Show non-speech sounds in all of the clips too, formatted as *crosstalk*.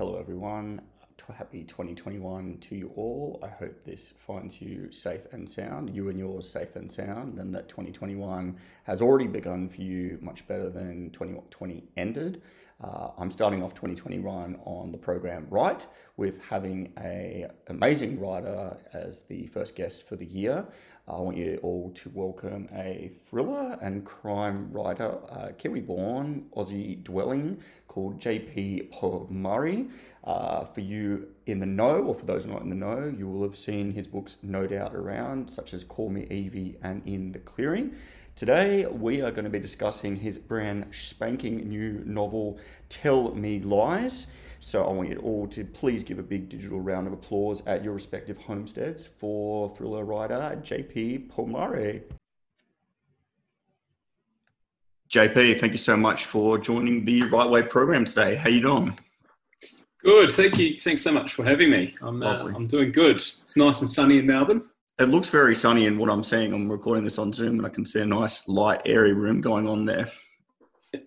Hello, everyone. Happy 2021 to you all. I hope this finds you safe and sound, you and yours safe and sound, and that 2021 has already begun for you much better than 2020 ended. Uh, I'm starting off 2021 on the program right with having a amazing writer as the first guest for the year. I want you all to welcome a thriller and crime writer, uh, Kiwi-born Aussie dwelling called JP Pomare. Uh, for you in the know, or for those not in the know, you will have seen his books no doubt around, such as Call Me Evie and In the Clearing. Today, we are going to be discussing his brand spanking new novel, Tell Me Lies. So, I want you all to please give a big digital round of applause at your respective homesteads for thriller writer JP Pomare. JP, thank you so much for joining the Right Way program today. How are you doing? Good, thank you. Thanks so much for having me. I'm, uh, I'm doing good. It's nice and sunny in Melbourne. It looks very sunny in what I'm seeing. I'm recording this on Zoom and I can see a nice, light, airy room going on there.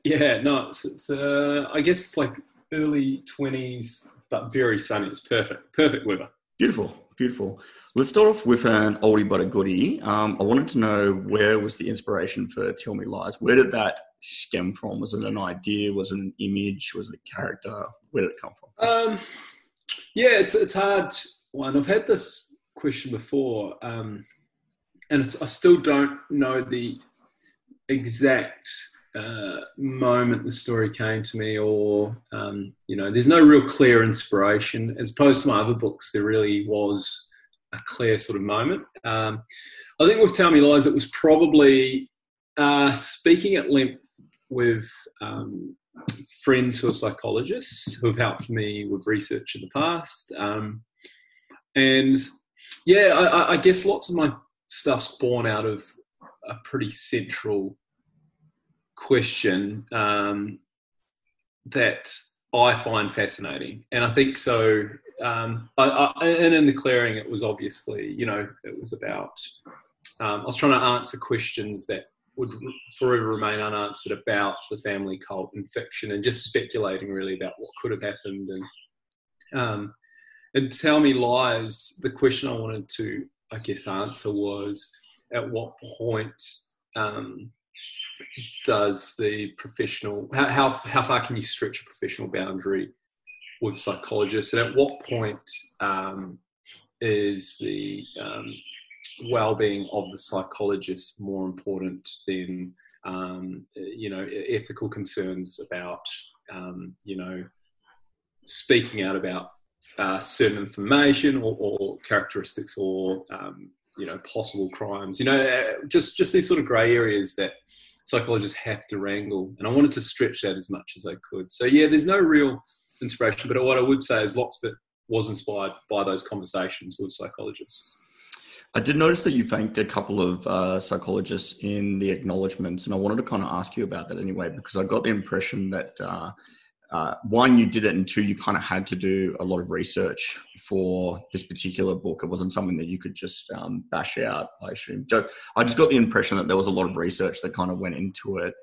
Yeah, no, it's, it's uh, I guess it's like early 20s, but very sunny. It's perfect. Perfect weather. Beautiful, beautiful. Let's start off with an oldie but a goodie. Um, I wanted to know where was the inspiration for Tell Me Lies? Where did that stem from? Was it an idea? Was it an image? Was it a character? Where did it come from? Um, yeah, it's, it's hard one. I've had this question before, um, and I still don't know the exact uh, moment the story came to me, or um, you know, there's no real clear inspiration. As opposed to my other books, there really was a clear sort of moment. Um, I think with Tell Me Lies, it was probably uh, speaking at length with um, friends who are psychologists who have helped me with research in the past. Um, and yeah, I, I, guess lots of my stuff's born out of a pretty central question um, that I find fascinating, and I think so. Um, I, I, and in the clearing, it was obviously, you know, it was about. Um, I was trying to answer questions that would forever remain unanswered about the family cult and fiction, and just speculating really about what could have happened and um, and tell me lies. The question I wanted to, I guess, answer was at what point um, does the professional how, how how far can you stretch a professional boundary with psychologists, and at what point um, is the um, well-being of the psychologist more important than um, you know ethical concerns about um, you know speaking out about uh, certain information or, or characteristics or um, you know possible crimes. You know, uh, just just these sort of grey areas that psychologists have to wrangle. And I wanted to stretch that as much as I could. So yeah, there's no real inspiration, but what I would say is lots of it was inspired by those conversations with psychologists. I did notice that you thanked a couple of uh, psychologists in the acknowledgements, and I wanted to kind of ask you about that anyway, because I got the impression that uh, uh, one, you did it, and two, you kind of had to do a lot of research for this particular book. It wasn't something that you could just um, bash out, I assume. So I just got the impression that there was a lot of research that kind of went into it.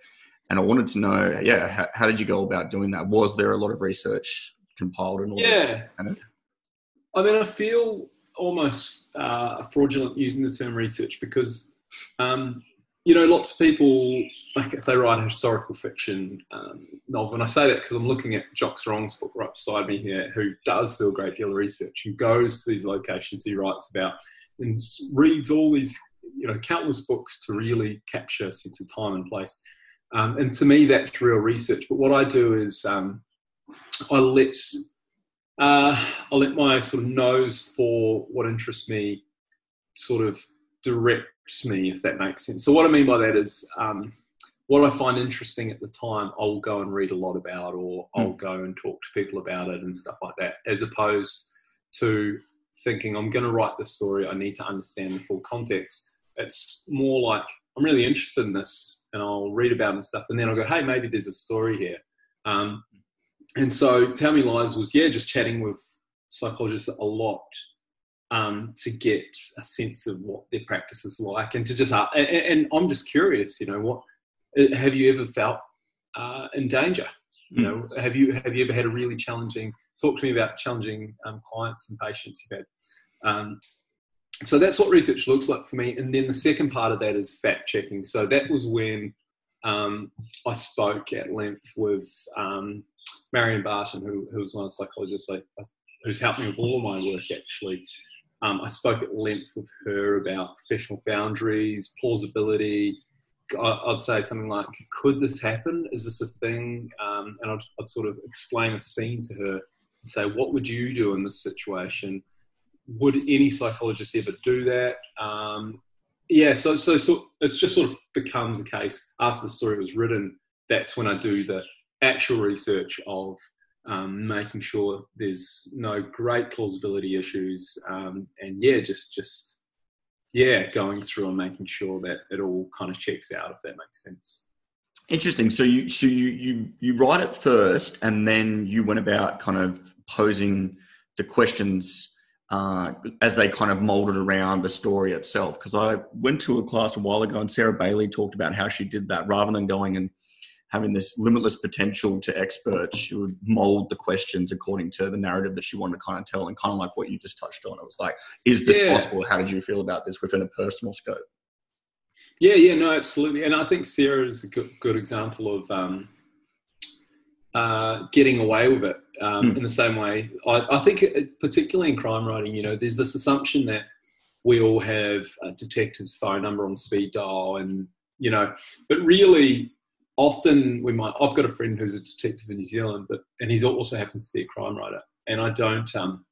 And I wanted to know, yeah, how, how did you go about doing that? Was there a lot of research compiled and all yeah. I mean, I feel almost uh, fraudulent using the term research because um, you know, lots of people, like if they write a historical fiction um, novel, and I say that because I'm looking at Jock Serong's book right beside me here, who does do a great deal of research and goes to these locations he writes about and reads all these, you know, countless books to really capture a sense of time and place. Um, and to me, that's real research. But what I do is um, I let uh, I let my sort of nose for what interests me sort of direct me, if that makes sense. So what I mean by that is um, what I find interesting at the time, I'll go and read a lot about, or hmm. I'll go and talk to people about it and stuff like that, as opposed to thinking I'm going to write this story. I need to understand the full context. It's more like I'm really interested in this, and I'll read about it and stuff, and then I'll go, hey, maybe there's a story here. Um, and so Tell Me Lies was yeah, just chatting with psychologists a lot um, to get a sense of what their practice is like and to just uh, and, and, I'm just curious you know what uh, have you ever felt uh, in danger You know, have you have you ever had a really challenging? Talk to me about challenging um, clients and patients you've had. Um, so that's what research looks like for me. And then the second part of that is fact checking. So that was when um, I spoke at length with um, Marion Barton, who, who was one of the psychologists I, who's helped me with all my work actually. Um, I spoke at length with her about professional boundaries, plausibility. I'd say something like, "Could this happen? Is this a thing?" Um, and I'd, I'd, sort of explain a scene to her and say, "What would you do in this situation? Would any psychologist ever do that?" Um, yeah, so, so so it's just sort of becomes a case after the story was written. That's when I do the actual research of um, making sure there's no great plausibility issues, um, and yeah, just just yeah, going through and making sure that it all kind of checks out, if that makes sense. Interesting. So you so you you you write it first, and then you went about kind of posing the questions uh, as they kind of molded around the story itself. Because I went to a class a while ago, and Sarah Bailey talked about how she did that rather than going and having this limitless potential to experts, she would mold the questions according to the narrative that she wanted to kind of tell, and kind of like what you just touched on. It was like, is this yeah. possible? How did you feel about this within a personal scope? Yeah, yeah, no, absolutely. And I think Sarah is a good, good example of um, uh, getting away with it um, mm. in the same way. I, I think, it, particularly in crime writing, you know, there's this assumption that we all have a detective's phone number on speed dial and, you know, but really often we might i've got a friend who's a detective in new zealand but and he also happens to be a crime writer and i don't um,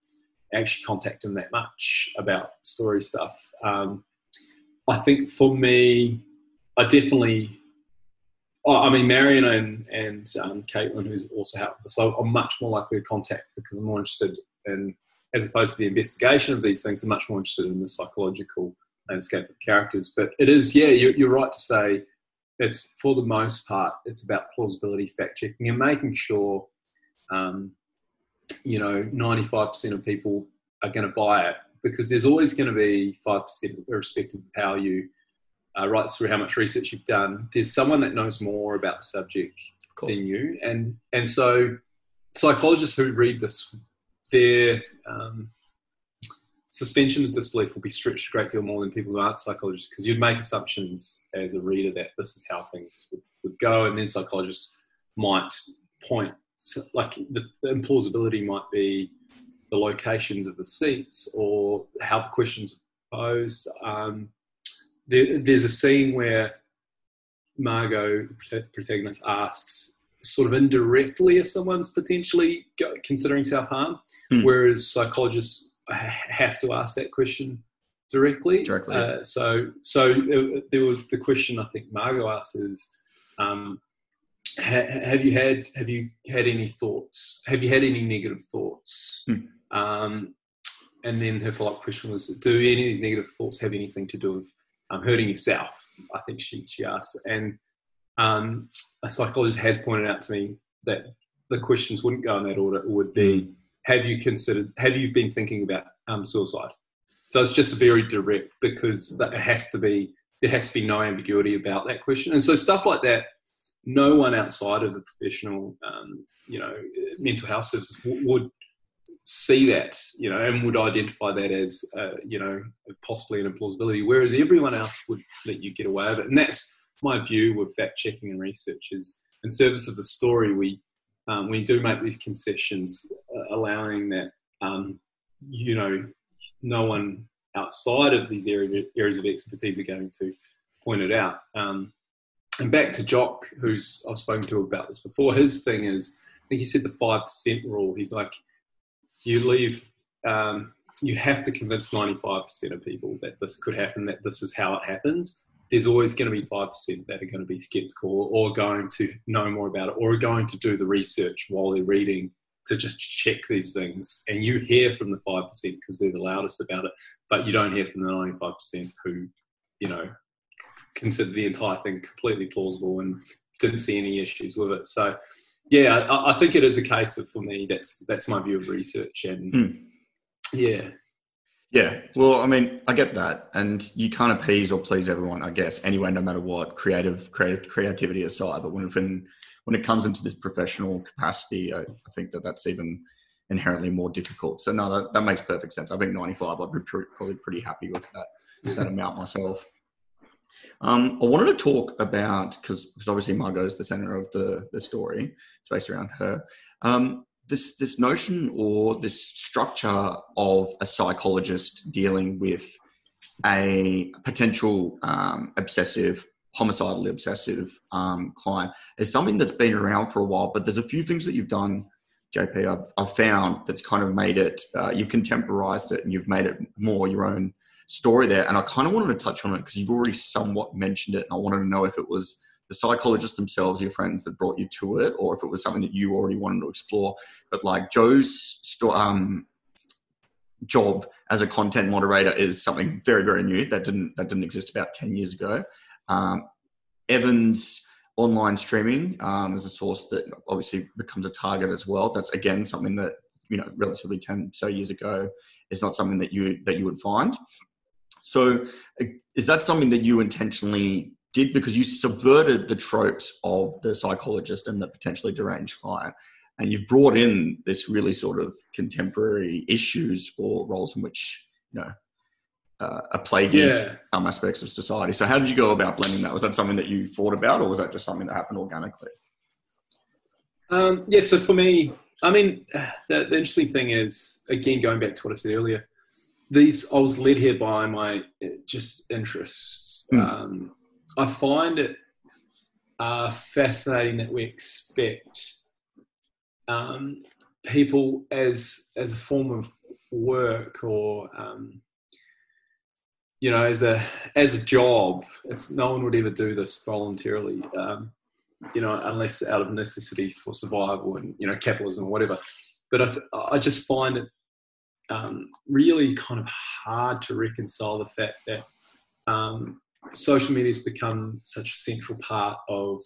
actually contact him that much about story stuff um, i think for me i definitely I mean, Marion and, and um, Caitlin, who's also helped, so I'm much more likely to contact because I'm more interested in, as opposed to the investigation of these things, I'm much more interested in the psychological landscape of characters. But it is, yeah, you're, you're right to say it's for the most part it's about plausibility fact checking and making sure um, you know 95% of people are going to buy it because there's always going to be 5% irrespective of how you uh, right through how much research you've done. There's someone that knows more about the subject than you. And and so psychologists who read this they're um, suspension of disbelief will be stretched a great deal more than people who aren't psychologists because you'd make assumptions as a reader that this is how things would, would go, and then psychologists might point like the, the implausibility might be the locations of the seats or how the questions are posed. Um, there, there's a scene where Margot, protagonist, asks sort of indirectly if someone's potentially considering self harm, hmm. whereas psychologists have to ask that question directly. Directly. Uh, so, so there was the question I think Margot asked is, um, ha, have you had have you had any thoughts? Have you had any negative thoughts? Hmm. Um, and then her follow up question was, do any of these negative thoughts have anything to do with um, hurting yourself? I think she she asked, and um, a psychologist has pointed out to me that the questions wouldn't go in that order. It would be hmm have you considered, have you been thinking about um, suicide? So it's just very direct because it has to be, there has to be no ambiguity about that question. And so stuff like that, no one outside of the professional, um, you know, mental health services w- would see that, you know, and would identify that as, uh, you know, possibly an implausibility, whereas everyone else would let you get away with it. And that's my view with fact checking and research is in service of the story, we um, we do make these concessions, uh, allowing that um, you know no one outside of these area, areas of expertise are going to point it out. Um, and back to Jock, who's I've spoken to about this before. *laughs* His thing is, I think he said the five percent rule. He's like, you leave. Um, you have to convince 95% of people that this could happen, that this is how it happens there's always going to be 5% that are going to be skeptical or going to know more about it or are going to do the research while they're reading to just check these things. And you hear from the 5% because they're the loudest about it, but you don't hear from the 95% who, you know, consider the entire thing completely plausible and didn't see any issues with it. So, yeah, I, I think it is a case of, for me, that's, that's my view of research. And mm. yeah, yeah, well, I mean, I get that, and you can't appease or please everyone, I guess. Anyway, no matter what, creative, creative creativity aside, but when when it comes into this professional capacity, I, I think that that's even inherently more difficult. So no, that, that makes perfect sense. I think 95, I'd be probably pretty happy with that, that amount myself. Um, I wanted to talk about because obviously Margot is the center of the the story. It's based around her. Um, this this notion or this structure of a psychologist dealing with a potential um, obsessive homicidally obsessive um, client is something that's been around for a while but there's a few things that you've done jp i've, I've found that's kind of made it uh, you've contemporized it and you've made it more your own story there. And i kind of wanted to touch on it because you've already somewhat mentioned it and i wanted to know if it was the psychologists themselves, your friends that brought you to it, or if it was something that you already wanted to explore. But like Joe's sto- um, job as a content moderator is something very, very new that didn't that didn't exist about ten years ago. Um, Evan's online streaming um, is a source that obviously becomes a target as well. That's again something that you know relatively ten so years ago is not something that you that you would find. So, is that something that you intentionally did because you subverted the tropes of the psychologist and the potentially deranged client. And you've brought in this really sort of contemporary issues or roles in which you know uh, are plaguing yeah. some aspects of society. So how did you go about blending that? Was that something that you thought about or was that just something that happened organically? Um, yeah so for me i mean the, the interesting thing is again going back to what i said earlier these i was led here by my uh, just interests. Mm. um, I find it uh, fascinating that we expect um, people as as a form of work or um, you know as a as a job. It's no one would ever do this voluntarily, um, you know, unless out of necessity for survival and you know capitalism or whatever. But I, th- I just find it um, really kind of hard to reconcile the fact that um, social media has become such a central part of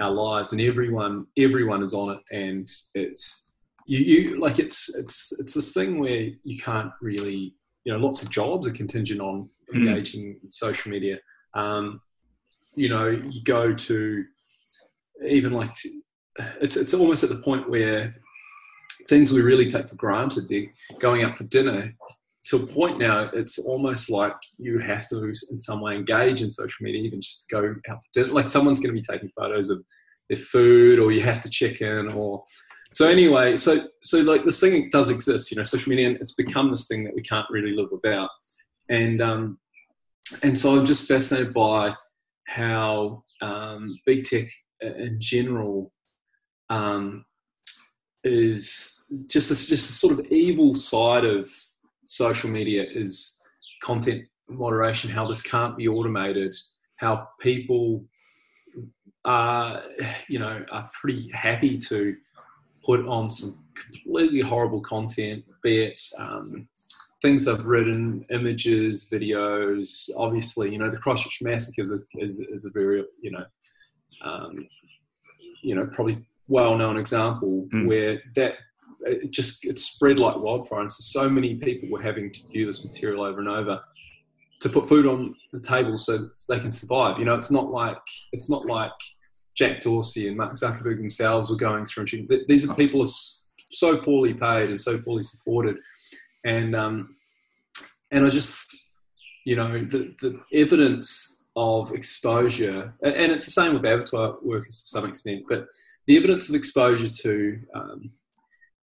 our lives and everyone everyone is on it and it's you, you like it's it's it's this thing where you can't really you know lots of jobs are contingent on hmm. engaging mm. in social media um, you know you go to even like it's it's almost at the point where things we really take for granted they're going out for dinner to a point now, it's almost like you have to, in some way, engage in social media, even just to go out for dinner. Like someone's going to be taking photos of their food, or you have to check in, or so. Anyway, so so like this thing does exist, you know, social media, and it's become this thing that we can't really live without. And um, and so I'm just fascinated by how um, big tech in general um, is just this just a sort of evil side of social media is content moderation, how this can't be automated, how people are, you know, are pretty happy to put on some completely horrible content, be it um, things they've written, images, videos. Obviously, you know, the Christchurch massacre is a, is, is a very, you know, um, you know, probably well-known example mm. where that it just it spread like wildfire, and so so many people were having to view this material over and over to put food on the table so they can survive. You know, it's not like it's not like Jack Dorsey and Mark Zuckerberg themselves were going through. These are people are so poorly paid and so poorly supported, and um, and I just you know the the evidence of exposure, and it's the same with abattoir workers to some extent, but the evidence of exposure to um,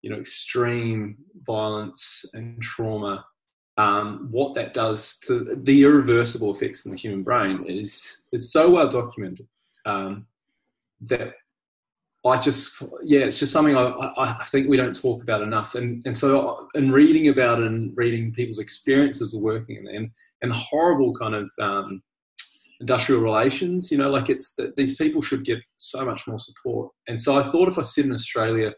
you know extreme violence and trauma um, what that does to the irreversible effects in the human brain is is so well documented um, that I just yeah it's just something I, I, think we don't talk about enough. And and so in reading about it and reading people's experiences of working in and horrible kind of um, industrial relations you know like it's that these people should get so much more support. And so I thought if I sit in Australia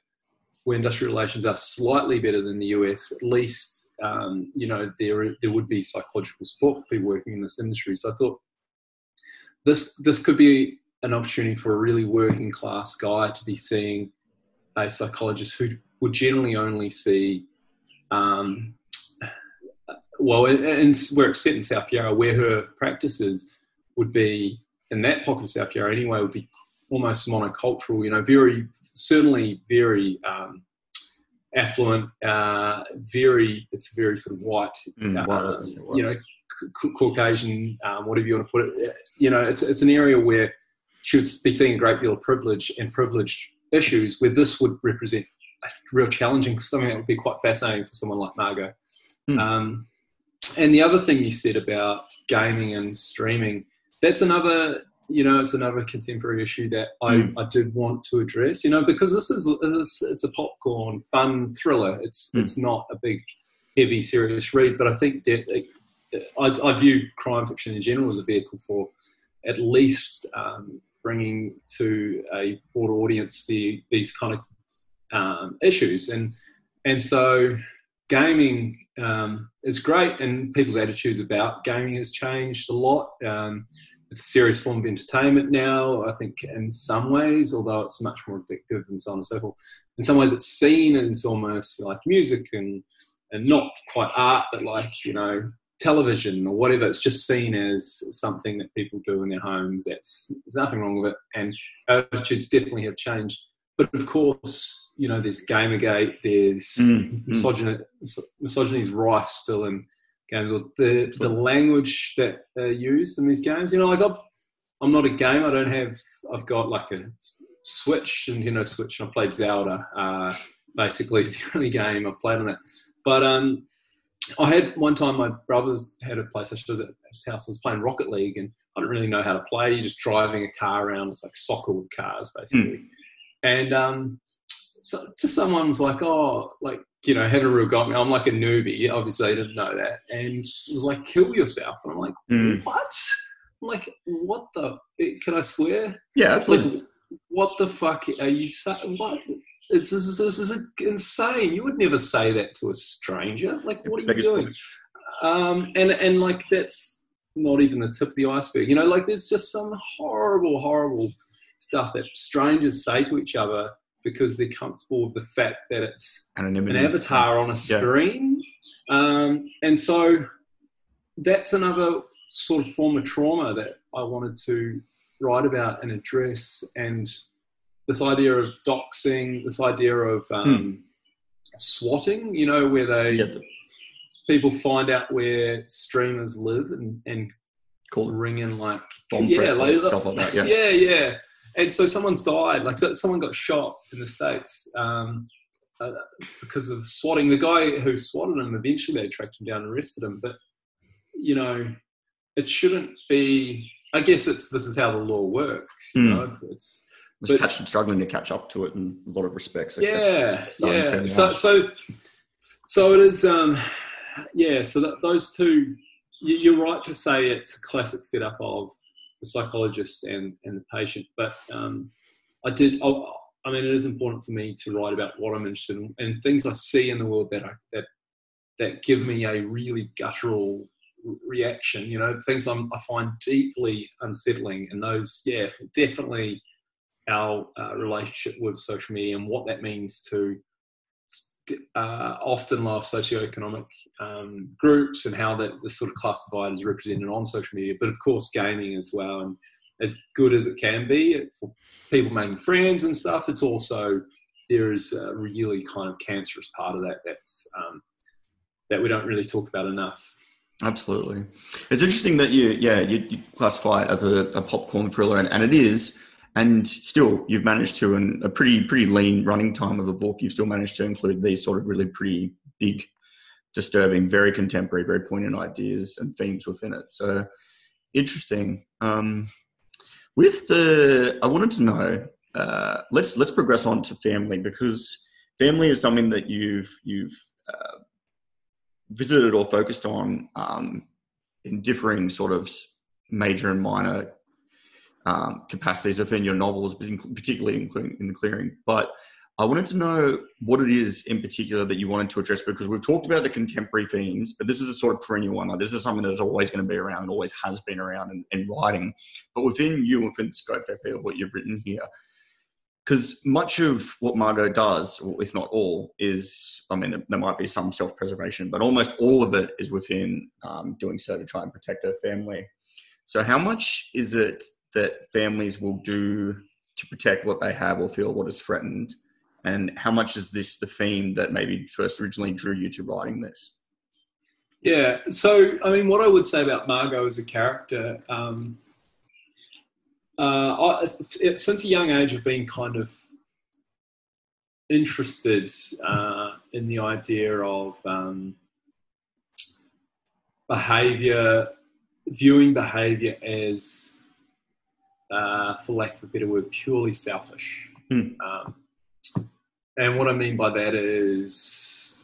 where industrial relations are slightly better than the US, at least um, you know there there would be psychological support for people working in this industry. So I thought this this could be an opportunity for a really working class guy to be seeing a psychologist who would generally only see. Um, well, and where it's set in South Yarra, where her practices would be in that pocket of South Yarra anyway, would be almost monocultural. You know, very certainly very um, affluent, uh, very it's very sort of white, Mm, uh, white, I was gonna say white. you know, C- Caucasian, um, whatever you want to put it. You know, it's it's an area where she would be seeing a great deal of privilege and privileged issues, where this would represent a real challenging something that would be quite fascinating for someone like Margot. Hmm. Um, and the other thing you said about gaming and streaming, that's another, you know, it's another contemporary issue that I, Hmm. I did want to address, you know, because this is it's, it's a popcorn fun thriller. It's Hmm. it's not a big, heavy, serious read, but I think that it, I, I view crime fiction in general as a vehicle for at least um, bringing to a broader audience the these kind of um, issues and and so gaming um, is great and people's attitudes about gaming has changed a lot um, it's a serious form of entertainment now i think in some ways although it's much more addictive and so on and so forth. In some ways it's seen as almost like music and and not quite art but like you know television or whatever. It's just seen as something that people do in their homes. That's there's nothing wrong with it. And attitudes definitely have changed. But of course, you know, there's Gamergate, there's Mm, mm. misogyny, misogyny is rife still in games. The the language that are used in these games, you know, like I've, I'm not a gamer. I don't have. I've got like a Switch, and you know, Switch. And I played Zelda. Uh, basically, *laughs* it's the only game I've played on it. But um, I had one time my brothers had a PlayStation. At his house. I was playing Rocket League, and I didn't really know how to play. You're just driving a car around. It's like soccer with cars, basically. And um, so just someone was like, "Oh, like you know, having a real go me." I'm like a newbie. Obviously, I didn't know that, and it was like, "Kill yourself." And I'm like, Mm. "What?" I'm like, "What the? Can I swear?" Yeah, absolutely. Like, what the fuck are you saying? What? This is, this is insane. You would never say that to a stranger. Like, what are you doing? Um, and and like that's not even the tip of the iceberg. You know, like there's just some horrible, horrible stuff that strangers say to each other because they're comfortable with the fact that it's an avatar on a Yeah. screen. Um, and so that's another sort of form of trauma that I wanted to write about and address. And this idea of doxing, this idea of um, swatting, you know, where they Yeah, people find out where streamers live and, and call it ring in like bomb yeah, like, stuff like that. Yeah. yeah, yeah. And so someone's died. Like so someone got shot in the states um, uh, because of swatting. The guy who swatted him eventually they tracked him down and arrested him. But you know, it shouldn't be. I guess it's this is how the law works. You Hmm. know, it's Just But- catch, struggling to catch up to it in a lot of respects. I yeah, yeah. So out. so so it is. Um, yeah. So that, those two, you're right to say it's a classic setup of the psychologist and and the patient. But um, I did. I, I mean, it is important for me to write about what I'm interested in and things I see in the world that I, that that give me a really guttural reaction. You know, things I'm, I find deeply unsettling, and those, yeah, definitely our uh, relationship with social media and what that means to uh, often low socioeconomic um, groups and how that the sort of class divide is represented on social media, but of course gaming as well. And as good as it can be for people making friends and stuff, it's also there is a really kind of cancerous part of that that's um, that we don't really talk about enough. Absolutely. It's interesting that you, yeah, you, you classify it as a, a popcorn thriller, and, and it is. And still, you've managed to, in a pretty pretty lean running time of a book, you've still managed to include these sort of really pretty big, disturbing, very contemporary, very poignant ideas and themes within it. So interesting. Um, with the, I wanted to know. Uh, let's let's progress on to family because family is something that you've you've uh, visited or focused on um, in differing sort of major and minor um, capacities within your novels, particularly including in the clearing. But I wanted to know what it is in particular that you wanted to address because we've talked about the contemporary themes, but this is a sort of perennial one. Like, this is something that's always going to be around, always has been around in, in writing. But within you, within the scope of what you've written here, because much of what Margot does, if not all, is I mean, there might be some self preservation, but almost all of it is within um, doing so to try and protect her family. So, how much is it that families will do to protect what they have or feel what is threatened? And how much is this the theme that maybe first originally drew you to writing this? Yeah, so I mean, what I would say about Margot as a character, um, uh, I, since a young age, I've been kind of interested uh, in the idea of um, behavior, viewing behavior as, uh, for lack of a better word, purely selfish. Mm. Um, and what I mean by that is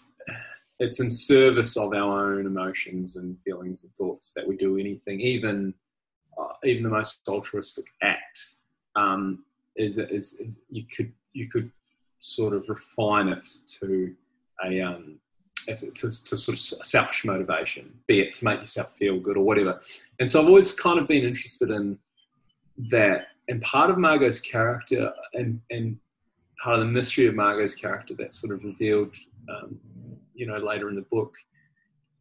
it's in service of our own emotions and feelings and thoughts that we do anything, even uh, even the most altruistic act. Um, is, is, is you could you could sort of refine it to a um, as to, to sort of selfish motivation, be it to make yourself feel good or whatever. And so I've always kind of been interested in that. And part of Margot's character and, and part of the mystery of Margot's character that's sort of revealed, um, you know, later in the book,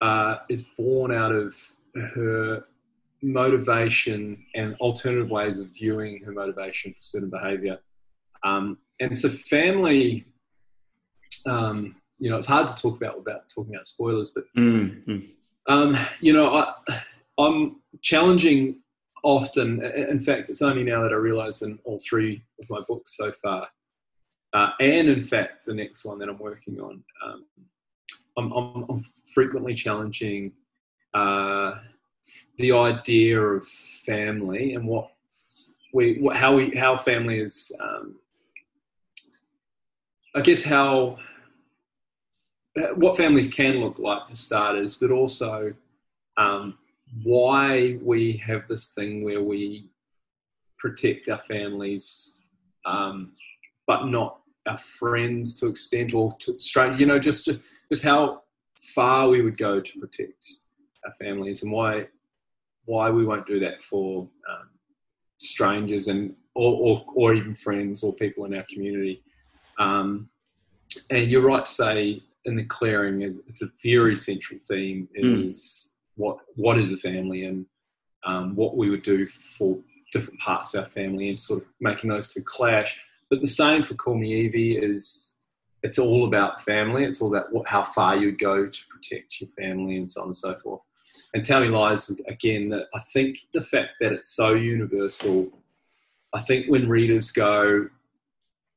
uh, is born out of her motivation and alternative ways of viewing her motivation for certain behavior. Um, and so family, um, you know, it's hard to talk about without talking about spoilers, but, mm-hmm. um, you know, I, I'm challenging often. In fact, it's only now that I realize in all three of my books so far, uh, and in fact, the next one that I'm working on, um, I'm, I'm, I'm, frequently challenging uh, the idea of family and what we, what, how we, how family is, um, I guess how what families can look like for starters, but also um, why we have this thing where we protect our families, um, but not our friends to extent or to strangers. You know, just, just how far we would go to protect our families, and why why we won't do that for um, strangers and or, or, or even friends or people in our community. Um, and you're right to say in the clearing is it's a very central theme hmm. is mm. What what is a family and um, what we would do for different parts of our family and sort of making those two clash. But the same for Call Me Evie is it's all about family. It's all about what, how far you'd go to protect your family and so on and so forth. And Tell Me Lies again that I think the fact that it's so universal. I think when readers go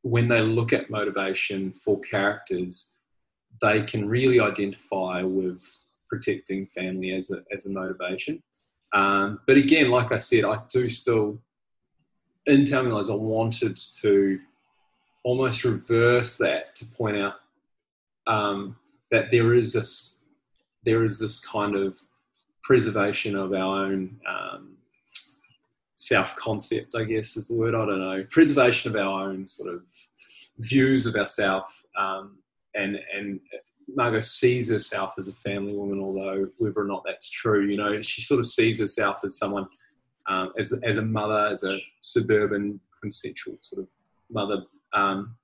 when they look at motivation for characters, they can really identify with protecting family as a, as a motivation. Um, but again, like I said, I do still, in Me I wanted to almost reverse that to point out um, that there is this, there is this kind of preservation of our own um, self concept, I guess is the word. I don't know. Preservation of our own sort of views of ourselves um, and and Margot sees herself as a family woman, although whether or not that's true, you know, she sort of sees herself as someone, um, as, as a mother, as a suburban, quintessential sort of mother. Um,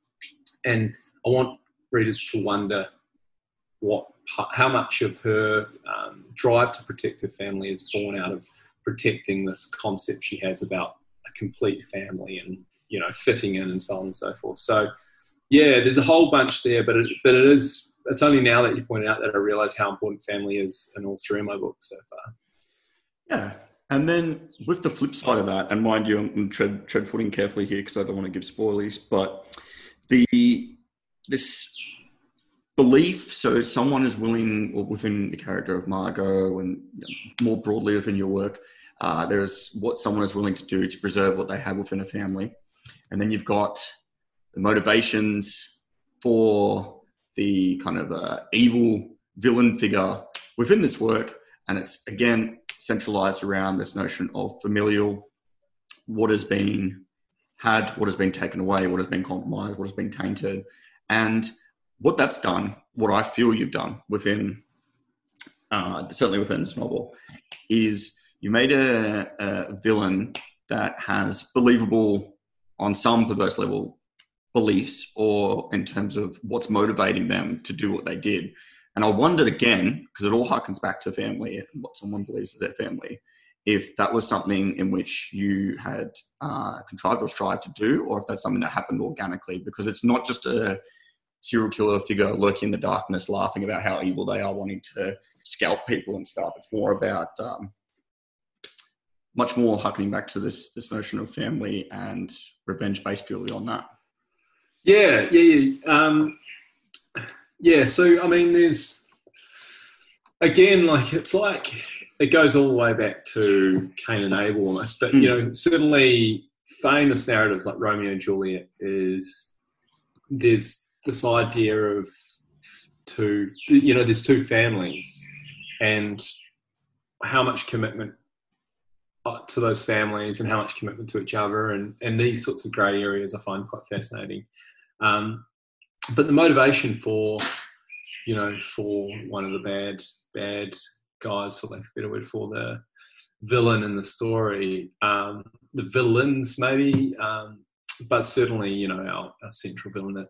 and I want readers to wonder what, how much of her um, drive to protect her family is born out of protecting this concept she has about a complete family and, you know, fitting in and so on and so forth. So, yeah, there's a whole bunch there, but it, but it is. It's only now that you pointed out that I realise how important family is in all three of my books so far. Yeah, and then with the flip side of that, and mind you, I'm tread tread footing carefully here because I don't want to give spoilers, but the this belief. So someone is willing, or within the character of Margot, and more broadly within your work, uh, there's what someone is willing to do to preserve what they have within a family, and then you've got the motivations for the kind of uh, evil villain figure within this work. And it's again centralized around this notion of familial, what has been had, what has been taken away, what has been compromised, what has been tainted. And what that's done, what I feel you've done within, uh, certainly within this novel, is you made a, a villain that has believable, on some perverse level, beliefs or in terms of what's motivating them to do what they did. And I wondered again, because it all harkens back to family and what someone believes is their family, if that was something in which you had uh, contrived or strived to do, or if that's something that happened organically, because it's not just a serial killer figure lurking in the darkness, laughing about how evil they are, wanting to scalp people and stuff. It's more about um, much more harkening back to this this notion of family and revenge based purely on that. Yeah, yeah, yeah. Um, yeah. So I mean, there's again, like it's like it goes all the way back to Cain and Abel almost. But you know, certainly famous narratives like Romeo and Juliet is there's this idea of two, you know, there's two families and how much commitment uh, to those families and how much commitment to each other and, and these sorts of grey areas I find quite fascinating. Um, but the motivation for, you know, for one of the bad, bad guys, for lack of a better word, for the villain in the story, um, the villains maybe, um, but certainly you know our, our central villain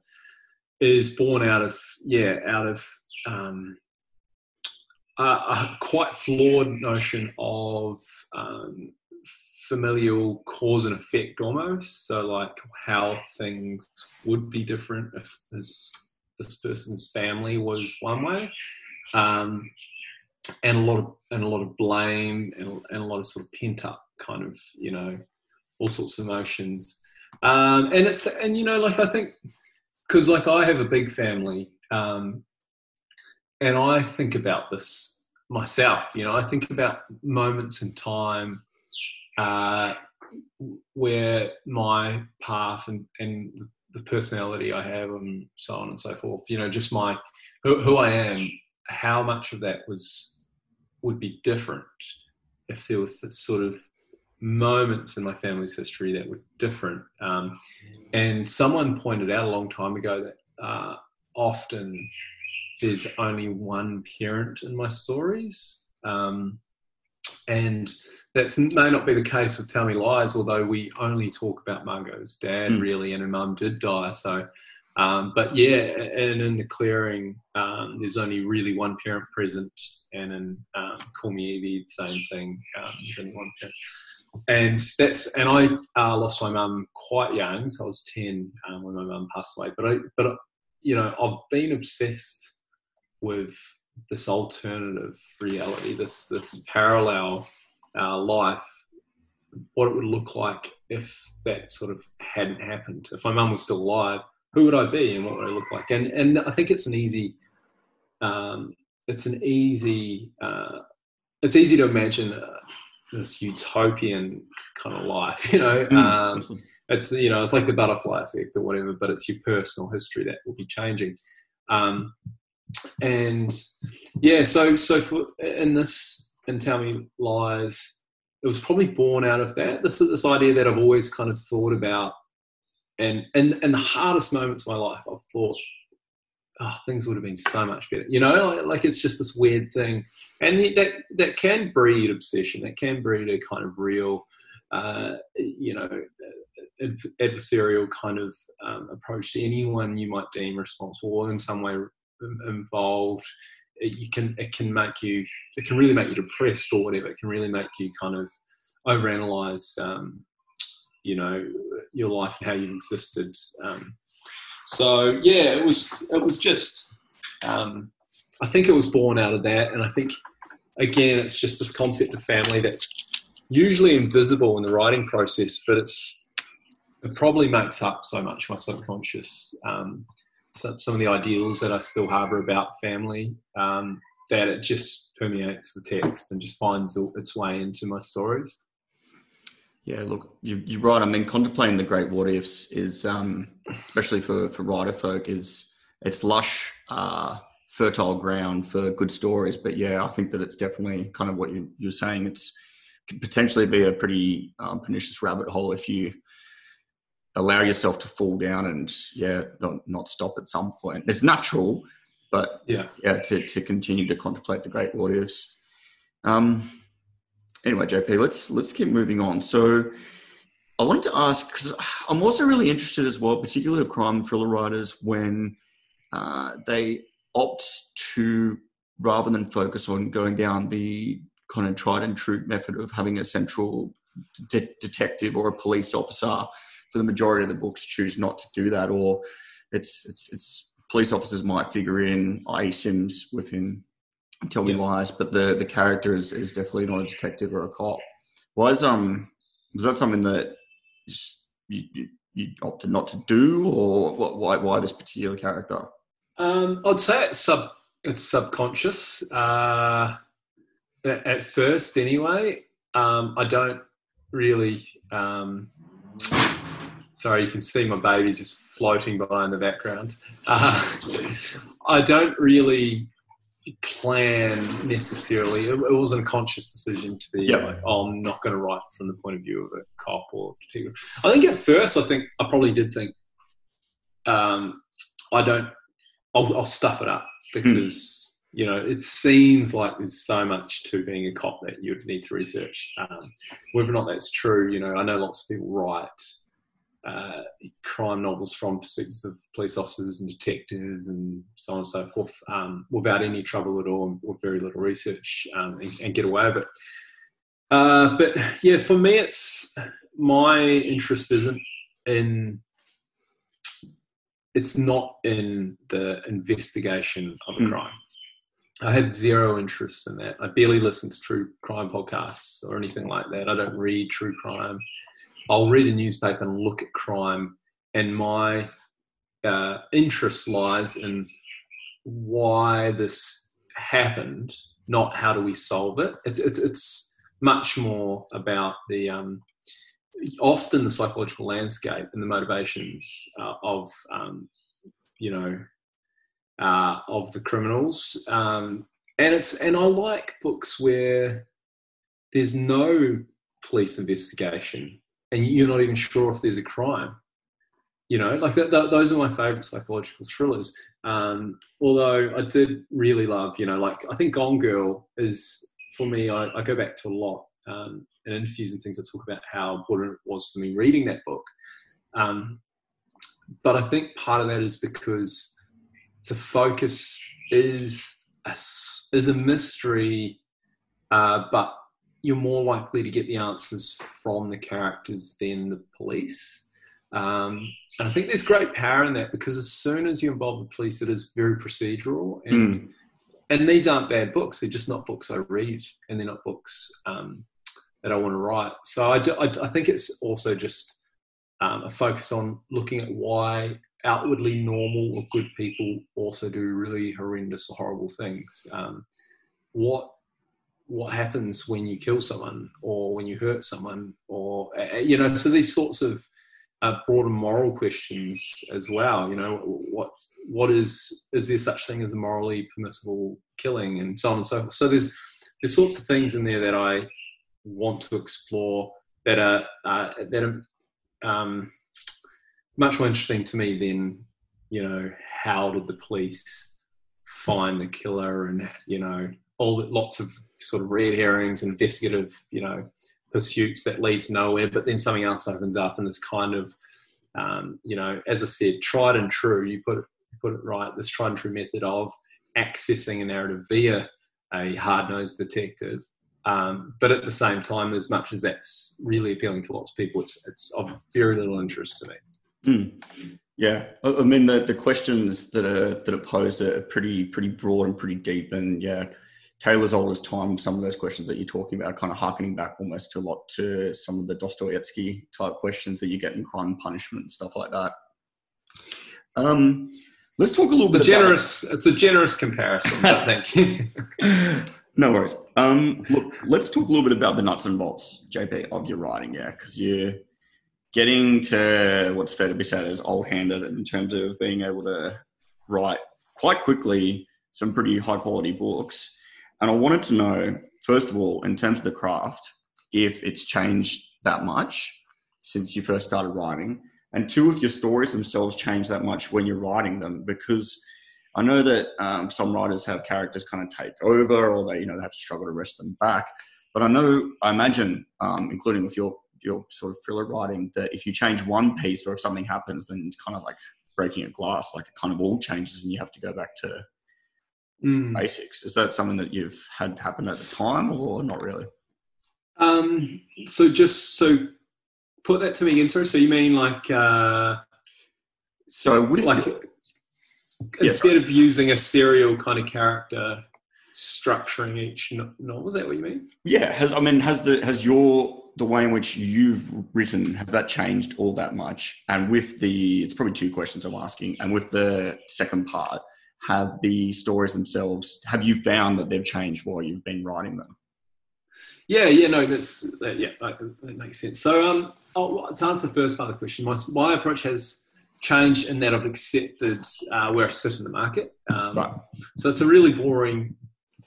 is born out of yeah out of um, a, a, quite flawed notion of um, familial cause and effect almost. So like how things would be different if this this person's family was one way. Um, and a lot of and a lot of blame and, and a lot of sort of pent up kind of you know all sorts of emotions um, and it's and you know like I think because like I have a big family um, and I think about this myself you know I think about moments in time uh, where my path and, and the personality I have and so on and so forth you know just my who, who I am how much of that was would be different if there was sort of moments in my family's history that were different. Um, and someone pointed out a long time ago that uh, often there's only one parent in my stories. Um, and that may not be the case with Tell Me Lies, although we only talk about Margot's dad mm. really, and her mum did die. So um, but yeah, and in the clearing, um, there's only really one parent present, and in um, Call Me Evie, same thing. Um, there's only one parent, and that's and I uh, lost my mum quite young, so I was ten um, when my mum passed away. But I, but you know, I've been obsessed with this alternative reality, this this parallel uh, life, what it would look like if that sort of hadn't happened. If my mum was still alive who would I be and what would I look like? And and I think it's an easy, um, it's an easy, uh, it's easy to imagine uh, this utopian kind of life. *laughs* You know, mm. um, it's you know it's like the butterfly effect or whatever, but it's your personal history that will be changing. Um, and yeah, so so for in this and tell me lies, it was probably born out of that. This this idea that I've always kind of thought about and and and the hardest moments of my life, I've thought, oh, things would have been so much better. You know, like it's just this weird thing, and that that can breed obsession. That can breed a kind of real, uh, you know, adversarial kind of um, approach to anyone you might deem responsible or in some way involved. It, can it can make you it can really make you depressed or whatever. It can really make you kind of overanalyze um, you know your life and how you've existed. Um, so yeah, it was it was just um, I think it was born out of that, and I think again it's just this concept of family that's usually invisible in the writing process, but it's it probably makes up so much my subconscious. Um, some, some of the ideals that I still harbour about family um, that it just permeates the text and just finds its way into my stories. Yeah, look, you, you're right. I mean, contemplating the great what ifs is, um, especially for for writer folk, is it's lush, uh, fertile ground for good stories. But yeah, I think that it's definitely kind of what you, you're saying. It's could potentially be a pretty um, pernicious rabbit hole if you allow yourself to fall down and yeah, not not stop at some point. It's natural, but yeah, yeah, to to continue to contemplate the great what ifs. Um, anyway, JP, let's let's keep moving on. So, I wanted to ask because I'm also really interested as well, particularly of crime thriller writers, when uh, they opt to rather than focus on going down the kind of tried and true method of having a central de- detective or a police officer. For the majority of the books, choose not to do that, or it's it's it's police officers might figure in IE Sims with him, tell me yeah. lies, but the the character is, is definitely not a detective or a cop. Was um was that something that you, you, you opted not to do, or what, why why this particular character? Um, I'd say it's sub it's subconscious uh, at first, anyway. Um, I don't really. Um, sorry, you can see my baby's just floating by in the background. Uh, *laughs* I don't really plan necessarily. It, it, wasn't a conscious decision to be yep. like, oh, I'm not going to write from the point of view of a cop or detective. I think at first, I think I probably did think, um, I don't. I'll, I'll, stuff it up because. Mm. You know, it seems like there's so much to being a cop that you'd need to research. Um, whether or not that's true, you know, I know lots of people write uh, crime novels from perspectives of police officers and detectives and so on and so forth um, without any trouble at all or very little research um, and, and, get away with it. Uh, but yeah, for me, it's my interest isn't in it's not in the investigation of a mm. crime. I have zero interest in that. I barely listen to true crime podcasts or anything like that. I don't read true crime. I'll read a newspaper and look at crime, and my uh, interest lies in why this happened, not how do we solve it. It's it's, it's much more about the um, often the psychological landscape and the motivations uh, of um, you know uh, of the criminals. Um, and it's and I like books where there's no police investigation and you're not even sure if there's a crime. You know, like that, that, those are my favorite psychological thrillers. Um, although I did really love, you know, like I think Gone Girl is for me. I, I go back to a lot um, in interviews and things that talk about how important it was for me reading that book. Um, but I think part of that is because the focus is a, is a mystery, uh, but you're more likely to get the answers from the characters than the police. Um, and I think there's great power in that because as soon as you involve the police, it is very procedural. And mm. and these aren't bad books; they're just not books I read, and they're not books um, that I want to write. So I, do, I, I think it's also just um, a focus on looking at why outwardly normal or good people also do really horrendous or horrible things. Um, what what happens when you kill someone or when you hurt someone or uh, you know so these sorts of uh, broader moral questions as well you know what what is is there such thing as a morally permissible killing and so on and so forth. So there's there's sorts of things in there that i want to explore that are uh, that are um, much more interesting to me than you know how did the police find the killer and you know all lots of sort of red herrings, investigative, you know, pursuits that lead to nowhere. But then something else opens up, and this kind of, um, you know, as I said, tried and true. You put it, put it right. This tried and true method of accessing a narrative via a hard-nosed detective. Um, but at the same time, as much as that's really appealing to lots of people, it's it's of very little interest to me. Mm. Yeah, I mean the, the questions that are that are posed are pretty pretty broad and pretty deep, and yeah, Taylor's oldest time, some of those questions that you're talking about, kind of harkening back almost to a lot to some of the Dostoevsky type questions that you get in crime and punishment and stuff like that. Um, let's talk a little bit. Generous. About, it's a generous comparison. I think. *laughs* no worries. Um, look, let's talk a little bit about the nuts and bolts, JP, of your writing. Yeah, because you're getting to what's fair to be said as old-handed in terms of being able to write quite quickly some pretty high quality books and I wanted to know, first of all, in terms of the craft, if it's changed that much since you first started writing, and two, if your stories themselves change that much when you're writing them, because I know that um, some writers have characters kind of take over, or they, you know, they have to struggle to wrest them back. But I know, I imagine, um, including with your your sort of thriller writing, that if you change one piece or if something happens, then it's kind of like breaking a glass, like it kind of all changes, and you have to go back to mm. basics. Is that something that you've had happen at the time, or not really? Um, so just so put that to me again, sorry. So you mean like uh, so with like instead of using a serial kind of character structuring each novel, is that what you mean? Yeah. Has I mean has the has your the way in which you've written has that changed all that much? And with the it's probably two questions I'm asking. And with the second part, have the stories themselves have you found that they've changed while you've been writing them? Yeah, yeah, no, that's that, yeah, that, that, makes sense. So, um, I'll, to answer the first part of the question, my, my approach has changed in that I've accepted uh, where I sit in the market. Um, right. So it's a really boring,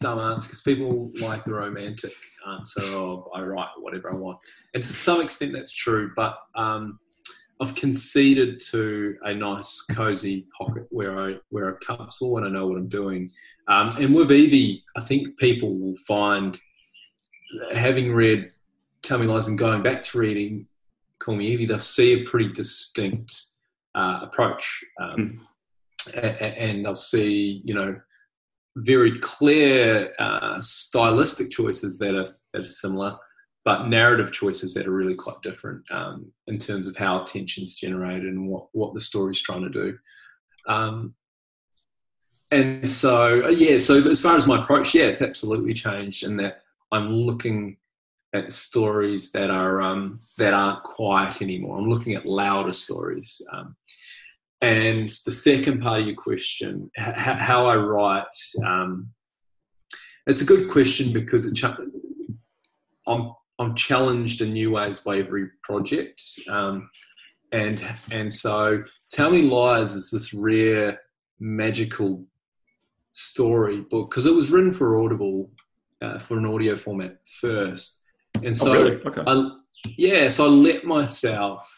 dumb answer because people like the romantic answer of I write whatever I want, and to some extent that's true. But um, I've conceded to a nice, cozy pocket where I where I'm comfortable and I know what I'm doing. Um, and with Evie, I think people will find having read Tell Me Lies and going back to reading Call Me Evie, they'll see a pretty distinct uh, approach. Um, mm. and they'll see, you know, very clear uh, stylistic choices that are, that are similar, but narrative choices that are really quite different um, in terms of how attention's generated and what, what the story's trying to do. Um, and so, yeah, so as far as my approach, yeah, it's absolutely changed in that I'm looking at stories that are um, that aren't quiet anymore. I'm looking at louder stories. Um, and the second part of your question, h- how I write, um, it's a good question because it I'm I'm challenged in new ways by every project, um, and and so Tell Me Lies is this rare magical story book because it was written for Audible uh, for an audio format first, and oh, so oh, really? okay. I, yeah, so I let myself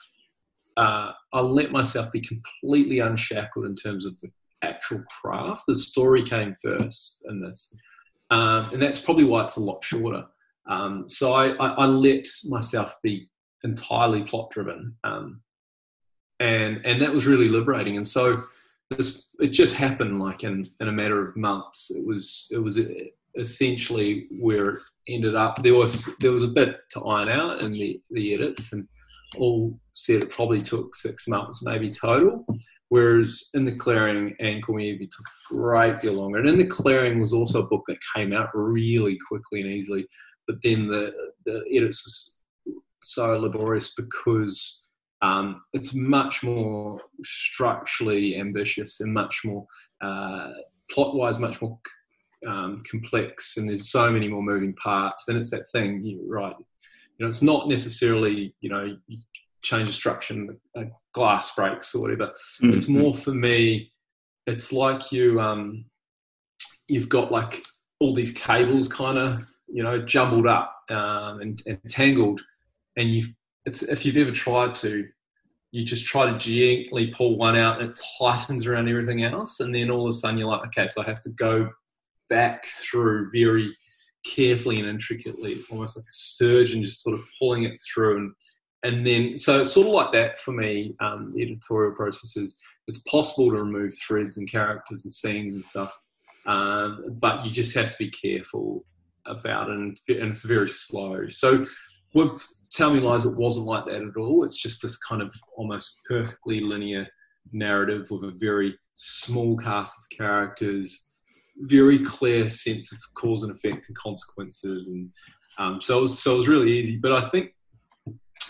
uh, I let myself be completely unshackled in terms of the actual craft. The story came first in this, um, and that's probably why it's a lot shorter. Um, so I, I, I, let myself be entirely plot driven, um, and and that was really liberating. And so this it just happened like in in a matter of months. It was it was essentially where it ended up. There was there was a bit to iron out in the the edits and all said it probably took six months, maybe total. Whereas in the clearing and Evie took a great deal longer. And in the clearing was also a book that came out really quickly and easily. But then the the edits was so laborious because um, it's much more structurally ambitious and much more uh, plot wise, much more um, complex. And there's so many more moving parts. Then it's that thing, you right? You know, it's not necessarily you know you change a structure and a glass breaks or whatever. Mm-hmm. It's more for me. It's like you um, you've got like all these cables kind of you know jumbled up um, and, and tangled, and you if you've ever tried to you just try to gently pull one out and it tightens around everything else. And then all of a sudden you're like okay so i have to go back through very carefully and intricately, almost like a surgeon just sort of pulling it through. And, and then, so it's sort of like that for me, um, the editorial process is it's possible to remove threads and characters and scenes and stuff, um, but you just have to be careful about and, and it's very slow. So with Tell Me Lies, it wasn't like that at all. It's just this kind of almost perfectly linear narrative with a very small cast of characters very clear sense of cause and effect and consequences, and um, so it was so it was really easy. But I think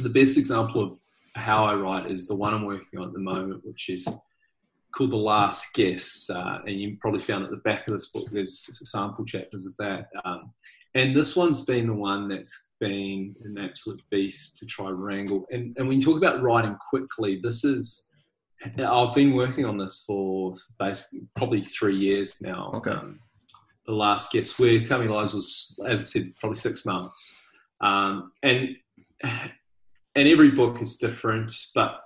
the best example of how I write is the one I'm working on at the moment, which is called The Last Guess, uh, and you probably found at the back of this book there's sample chapters of that. Um, and this one's been the one that's been an absolute beast to try and wrangle. And, and when you talk about writing quickly, this is I've been working on this for basically probably three years now. Okay. Um, the last guess where Tell Me Lies was, as I said, probably six months, um, and and every book is different, but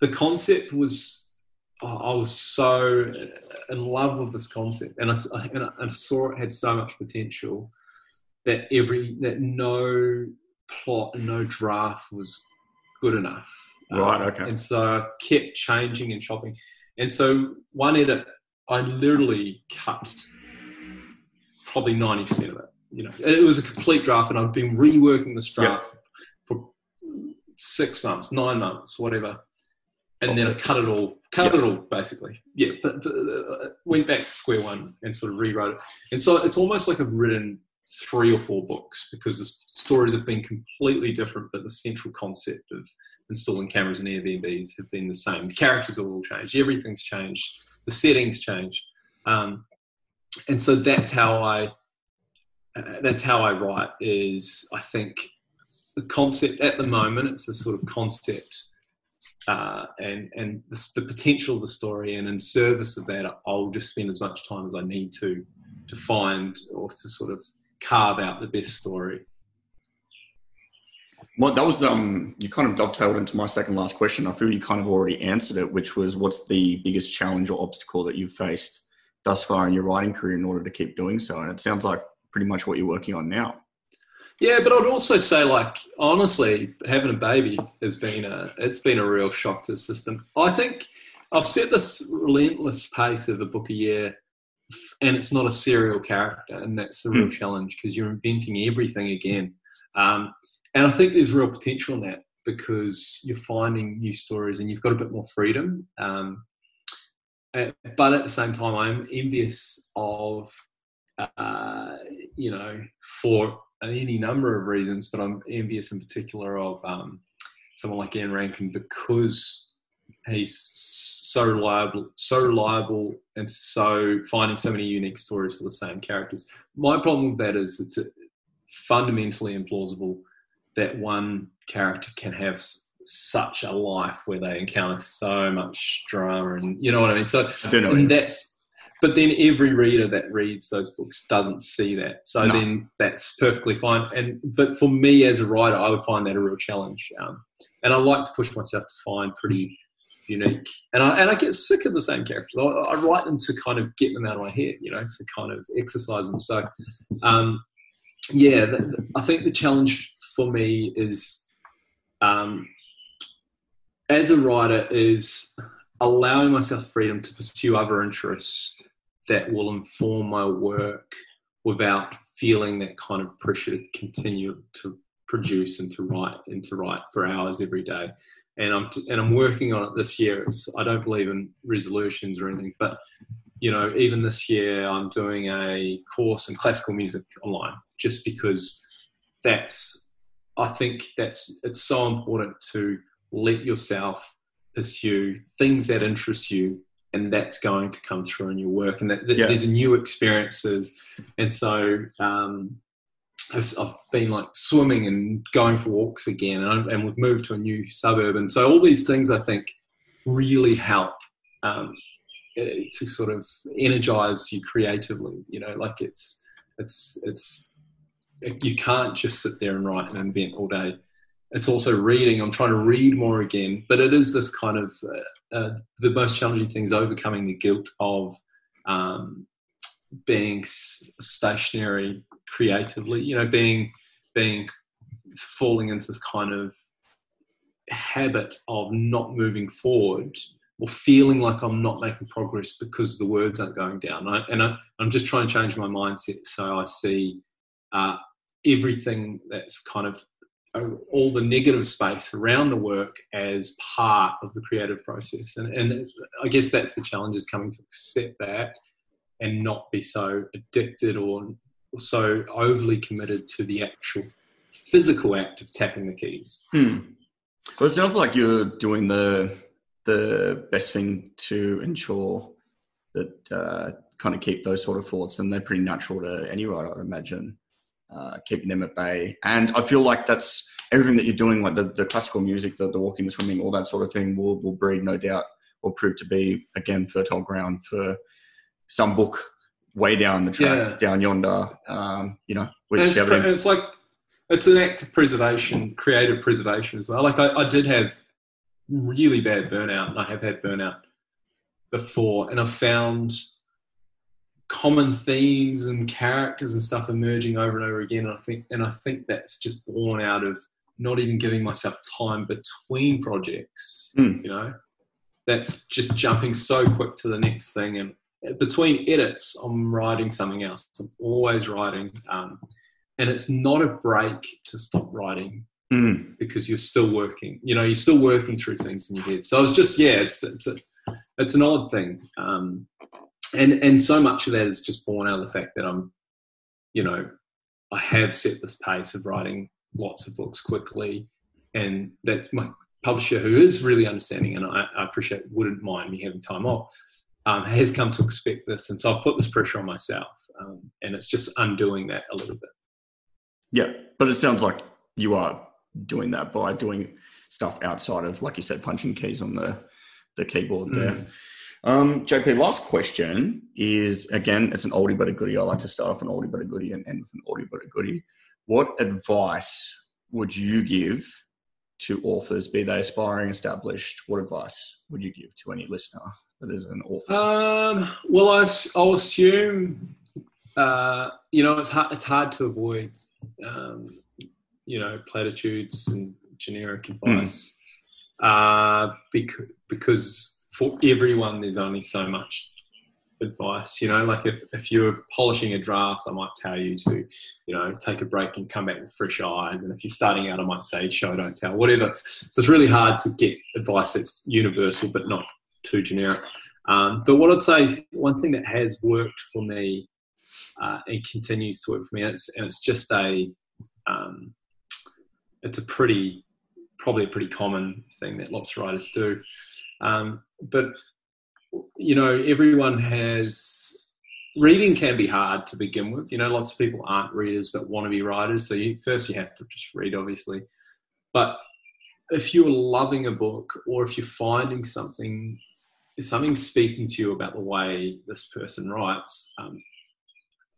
the concept was I was so in love with this concept, and I, and I, and I saw it had so much potential that every that no plot and no draft was good enough Right. Um, okay. And so I kept changing and chopping. And so one edit I literally cut probably ninety percent of it. You know, it was a complete draft, and I've been reworking this draft yep. for six months, nine months, whatever. And then I cut it all, cut yep. it all basically. Yeah, but, but uh, went back to square one and sort of rewrote it. And so it's almost like I've written three or four books because the stories have been completely different, but the central concept of installing cameras and Airbnbs have been the same. The characters have all changed, everything's changed, the settings changed, um, and so that's how I uh, that's how I write. Is I think the concept at the moment it's the sort of concept. Uh, and and the, the potential of the story, and in service of that, I'll just spend as much time as I need to to find or to sort of carve out the best story. Well, that was um, you kind of dovetailed into my second last question. I feel you kind of already answered it, which was what's the biggest challenge or obstacle that you've faced thus far in your writing career in order to keep doing so? And it sounds like pretty much what you're working on now. Yeah, but I'd also say, like, honestly, having a baby has been a it's been a real shock to the system. I think I've set this relentless pace of a book a year and it's not a serial character, and that's a real mm. challenge because you're inventing everything again. Um, and I think there's real potential in that because you're finding new stories and you've got a bit more freedom. Um, but at the same time, I'm envious of, uh, you know, for any number of reasons, but I'm envious in particular of um, someone like Ian Rankin because he's so reliable, so reliable, and so finding so many unique stories for the same characters. My problem with that is it's fundamentally implausible that one character can have such a life where they encounter so much drama, and you know what I mean. So I do know that's. But then every reader that reads those books doesn't see that, so no. then that's perfectly fine. And but for me as a writer, I would find that a real challenge. Um, and I like to push myself to find pretty unique. And I and I get sick of the same characters. I, I, write them to kind of get them out of my head, you know, to kind of exercise them. So, um, yeah, the, the, I think the challenge for me is, um, as a writer, is allowing myself freedom to pursue other interests that will inform my work without feeling that kind of pressure to continue to produce and to write and to write for hours every day and I'm t- and I'm working on it this year. It's, I don't believe in resolutions or anything, but you know, even this year, I'm doing a course in classical music online, just because that's I think that's it's so important to let yourself pursue things that interest you and that's going to come through in your work and that, that yeah. there's new experiences and so um, I've been like swimming and going for walks again, and, and, we've moved to a new suburb, and so all these things I think really help um, eh, to sort of energize you creatively. You know, like it's it's it's you can't just sit there and write and invent all day. It's also reading. I'm trying to read more again, but it is this kind of uh, uh, the most challenging thing is overcoming the guilt of um, being stationary creatively you know being being falling into this kind of habit of not moving forward or feeling like I'm not making progress because the words aren't going down. I, and I, am just trying to change my mindset so I see uh, everything that's kind of all the negative space around the work as part of the creative process. And, and I guess that's the challenge is coming to accept that and not be so addicted or so overly committed to the actual physical act of tapping the keys. Hmm. Well, it sounds like you're doing the the best thing to ensure that uh, kind of keep those sort of thoughts, and they're pretty natural to any writer, I imagine, uh, keeping them at bay. And I feel like that's everything that you're doing, like the, the classical music, the, the walking, the swimming, all that sort of thing, will will breed, no doubt, will prove to be again fertile ground for some book way down the track, yeah. down yonder. Um, you know, which it's, pre- it's, like it's an act of preservation, creative preservation as well. Like I, I, did have really bad burnout, and I have had burnout before, and I've found common themes and characters and stuff emerging over and over again. And I think, and I think that's just born out of not even giving myself time between projects. Mm. You know, that's just jumping so quick to the next thing and between edits, I'm writing something else. I'm always writing, um, and it's not a break to stop writing Mm. because you're still working. You know, you're still working through things in your head. So it's just yeah, it's it's a it's an odd thing, um, and and so much of that is just born out of the fact that I'm, you know, I have set this pace of writing lots of books quickly, and that's my publisher who is really understanding, and I, I appreciate wouldn't mind me having time off. Um, has come to expect this, and so I've put this pressure on myself, um, and it's just undoing that a little bit. Yeah, but it sounds like you are doing that by doing stuff outside of, like you said, punching keys on the the keyboard there. Mm. Um, JP, last question is again, it's an oldie but a goodie. I like to start off an oldie but a goodie and end with an oldie but a goodie. What advice would you give to authors, be they aspiring, established? What advice would you give to any listener that is an author? Um, well, I'll assume, uh, you know, it's hard, it's hard to avoid, um, you know, platitudes and generic advice uh, because, because for everyone, there's only so much advice. You know, like if, if you're polishing a draft, I might tell you to, you know, take a break and come back with fresh eyes. And if you're starting out, I might say show, don't tell, whatever. So it's really hard to get advice that's universal but not too generic. Um, but what I'd say one thing that has worked for me uh, and continues to work for me, and it's, and it's just a, um, it's a pretty, probably a pretty common thing that lots of writers do. Um, but you know, everyone has reading can be hard to begin with. You know, lots of people aren't readers but want to be writers. So you, first you have to just read, obviously. But if you're loving a book or if you're finding something something speaking to you about the way this person writes, um,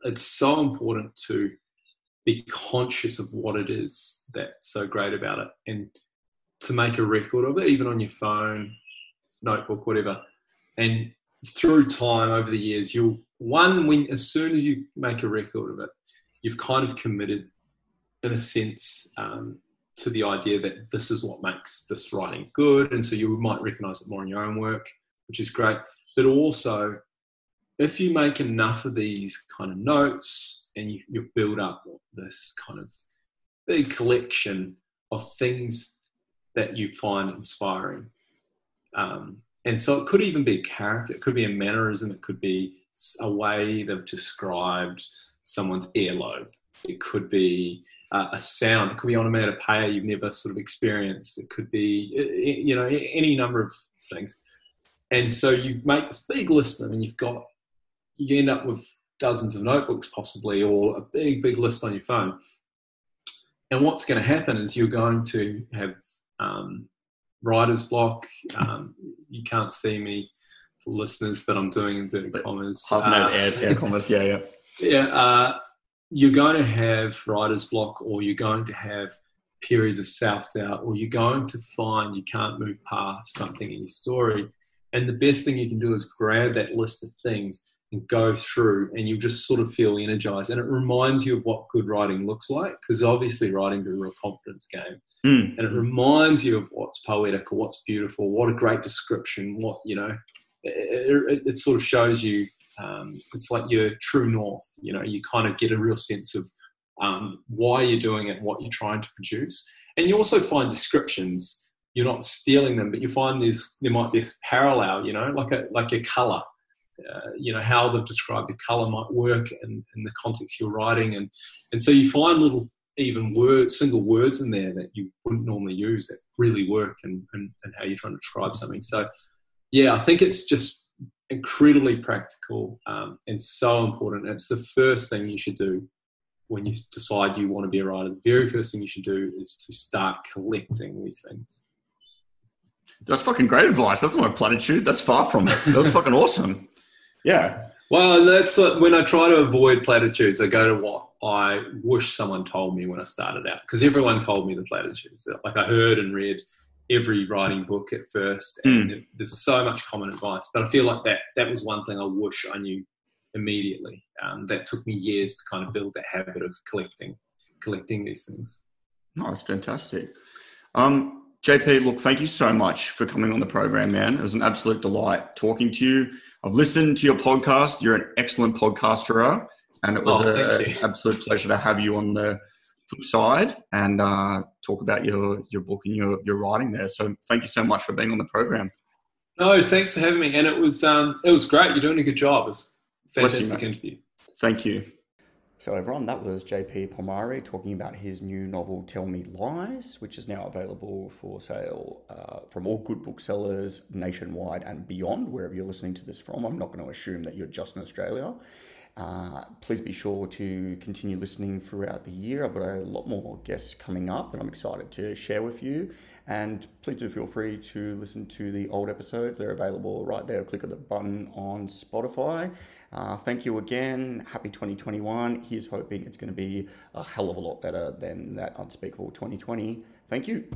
it's so important to be conscious of what it is that's so great about it and to make a record of it, even on your phone, notebook, whatever. And through time over the years, you'll one when as soon as you make a record of it, you've kind of committed, in a sense, um, to the idea that this is what makes this writing good, and so you might recognise it more in your own work which is great. But also, if you make enough of these kind of notes and you, you build up this kind of big collection of things that you find inspiring. Um, and so it could even be character, it could be a mannerism, it could be a way they've described someone's earlobe, it could be uh, a sound, it could be onomatopoeia you've never sort of experienced, it could be, you know, any number of things. And so you make this big list of them and you've got you end up with dozens of notebooks possibly or a big big list on your phone. And what's going to happen is you're going to have um, writer's block um, you can't see me for listeners but i'm doing inverted But commas I've Uh, air, air commas. Yeah, yeah. *laughs* yeah, uh, you're going to have writer's block, or you're going to have periods of self doubt, or you're going to find you can't move past something in your story. And the best thing you can do is grab that list of things and go through, and you just sort of feel energized. And it reminds you of what good writing looks like, because obviously writing's a real confidence game. Mm. And it reminds you of what's poetic or what's beautiful, what a great description, what, you know, it, it, it sort of shows you um, it's like your true north. You know, you kind of get a real sense of um, why you're doing it, what you're trying to produce, and you also find descriptions. You're not stealing them, but you find there's there might be this parallel. You know, like a like a color. Uh, you know how they've described your color might work in the context you're writing, and and so you find little even words, single words in there that you wouldn't normally use that really work and and, and how you're trying to describe something. So yeah, I think it's just incredibly practical um, and so important. It's the first thing you should do when you decide you want to be a writer. The very first thing you should do is to start collecting these things. That's fucking great advice. That's not a platitude. That's far from it. That was fucking awesome. Yeah. Well, that's uh, when I try to avoid platitudes. I go to what I wish someone told me when I started out, because everyone told me the platitudes. Like I heard and read every writing book at first, and it, there's so much common advice. But I feel like that that was one thing I wish I knew immediately. Um, that took me years to kind of build that habit of collecting collecting these things. No, that's fantastic. Um, JP, look, thank you so much for coming on the program, man. It was an absolute delight talking to you. I've listened to your podcast. You're an excellent podcaster, and it was oh, an *laughs* absolute pleasure to have you on the flip side and uh, talk about your your book and your your writing there. So, thank you so much for being on the program. No, thanks for having me, and it was um, it was great. You're doing a good job. It's fantastic you, interview. Thank you. So, everyone, that was JP Pomare talking about his new novel, Tell Me Lies, which is now available for sale uh, from all good booksellers nationwide and beyond, wherever you're listening to this from. I'm not going to assume that you're just in Australia. Uh, please be sure to continue listening throughout the year. I've got a lot more guests coming up that I'm excited to share with you. And please do feel free to listen to the old episodes. They're available right there. Click on the button on Spotify. Uh, thank you again. Happy 2021. Here's hoping it's going to be a hell of a lot better than that unspeakable 2020. Thank you.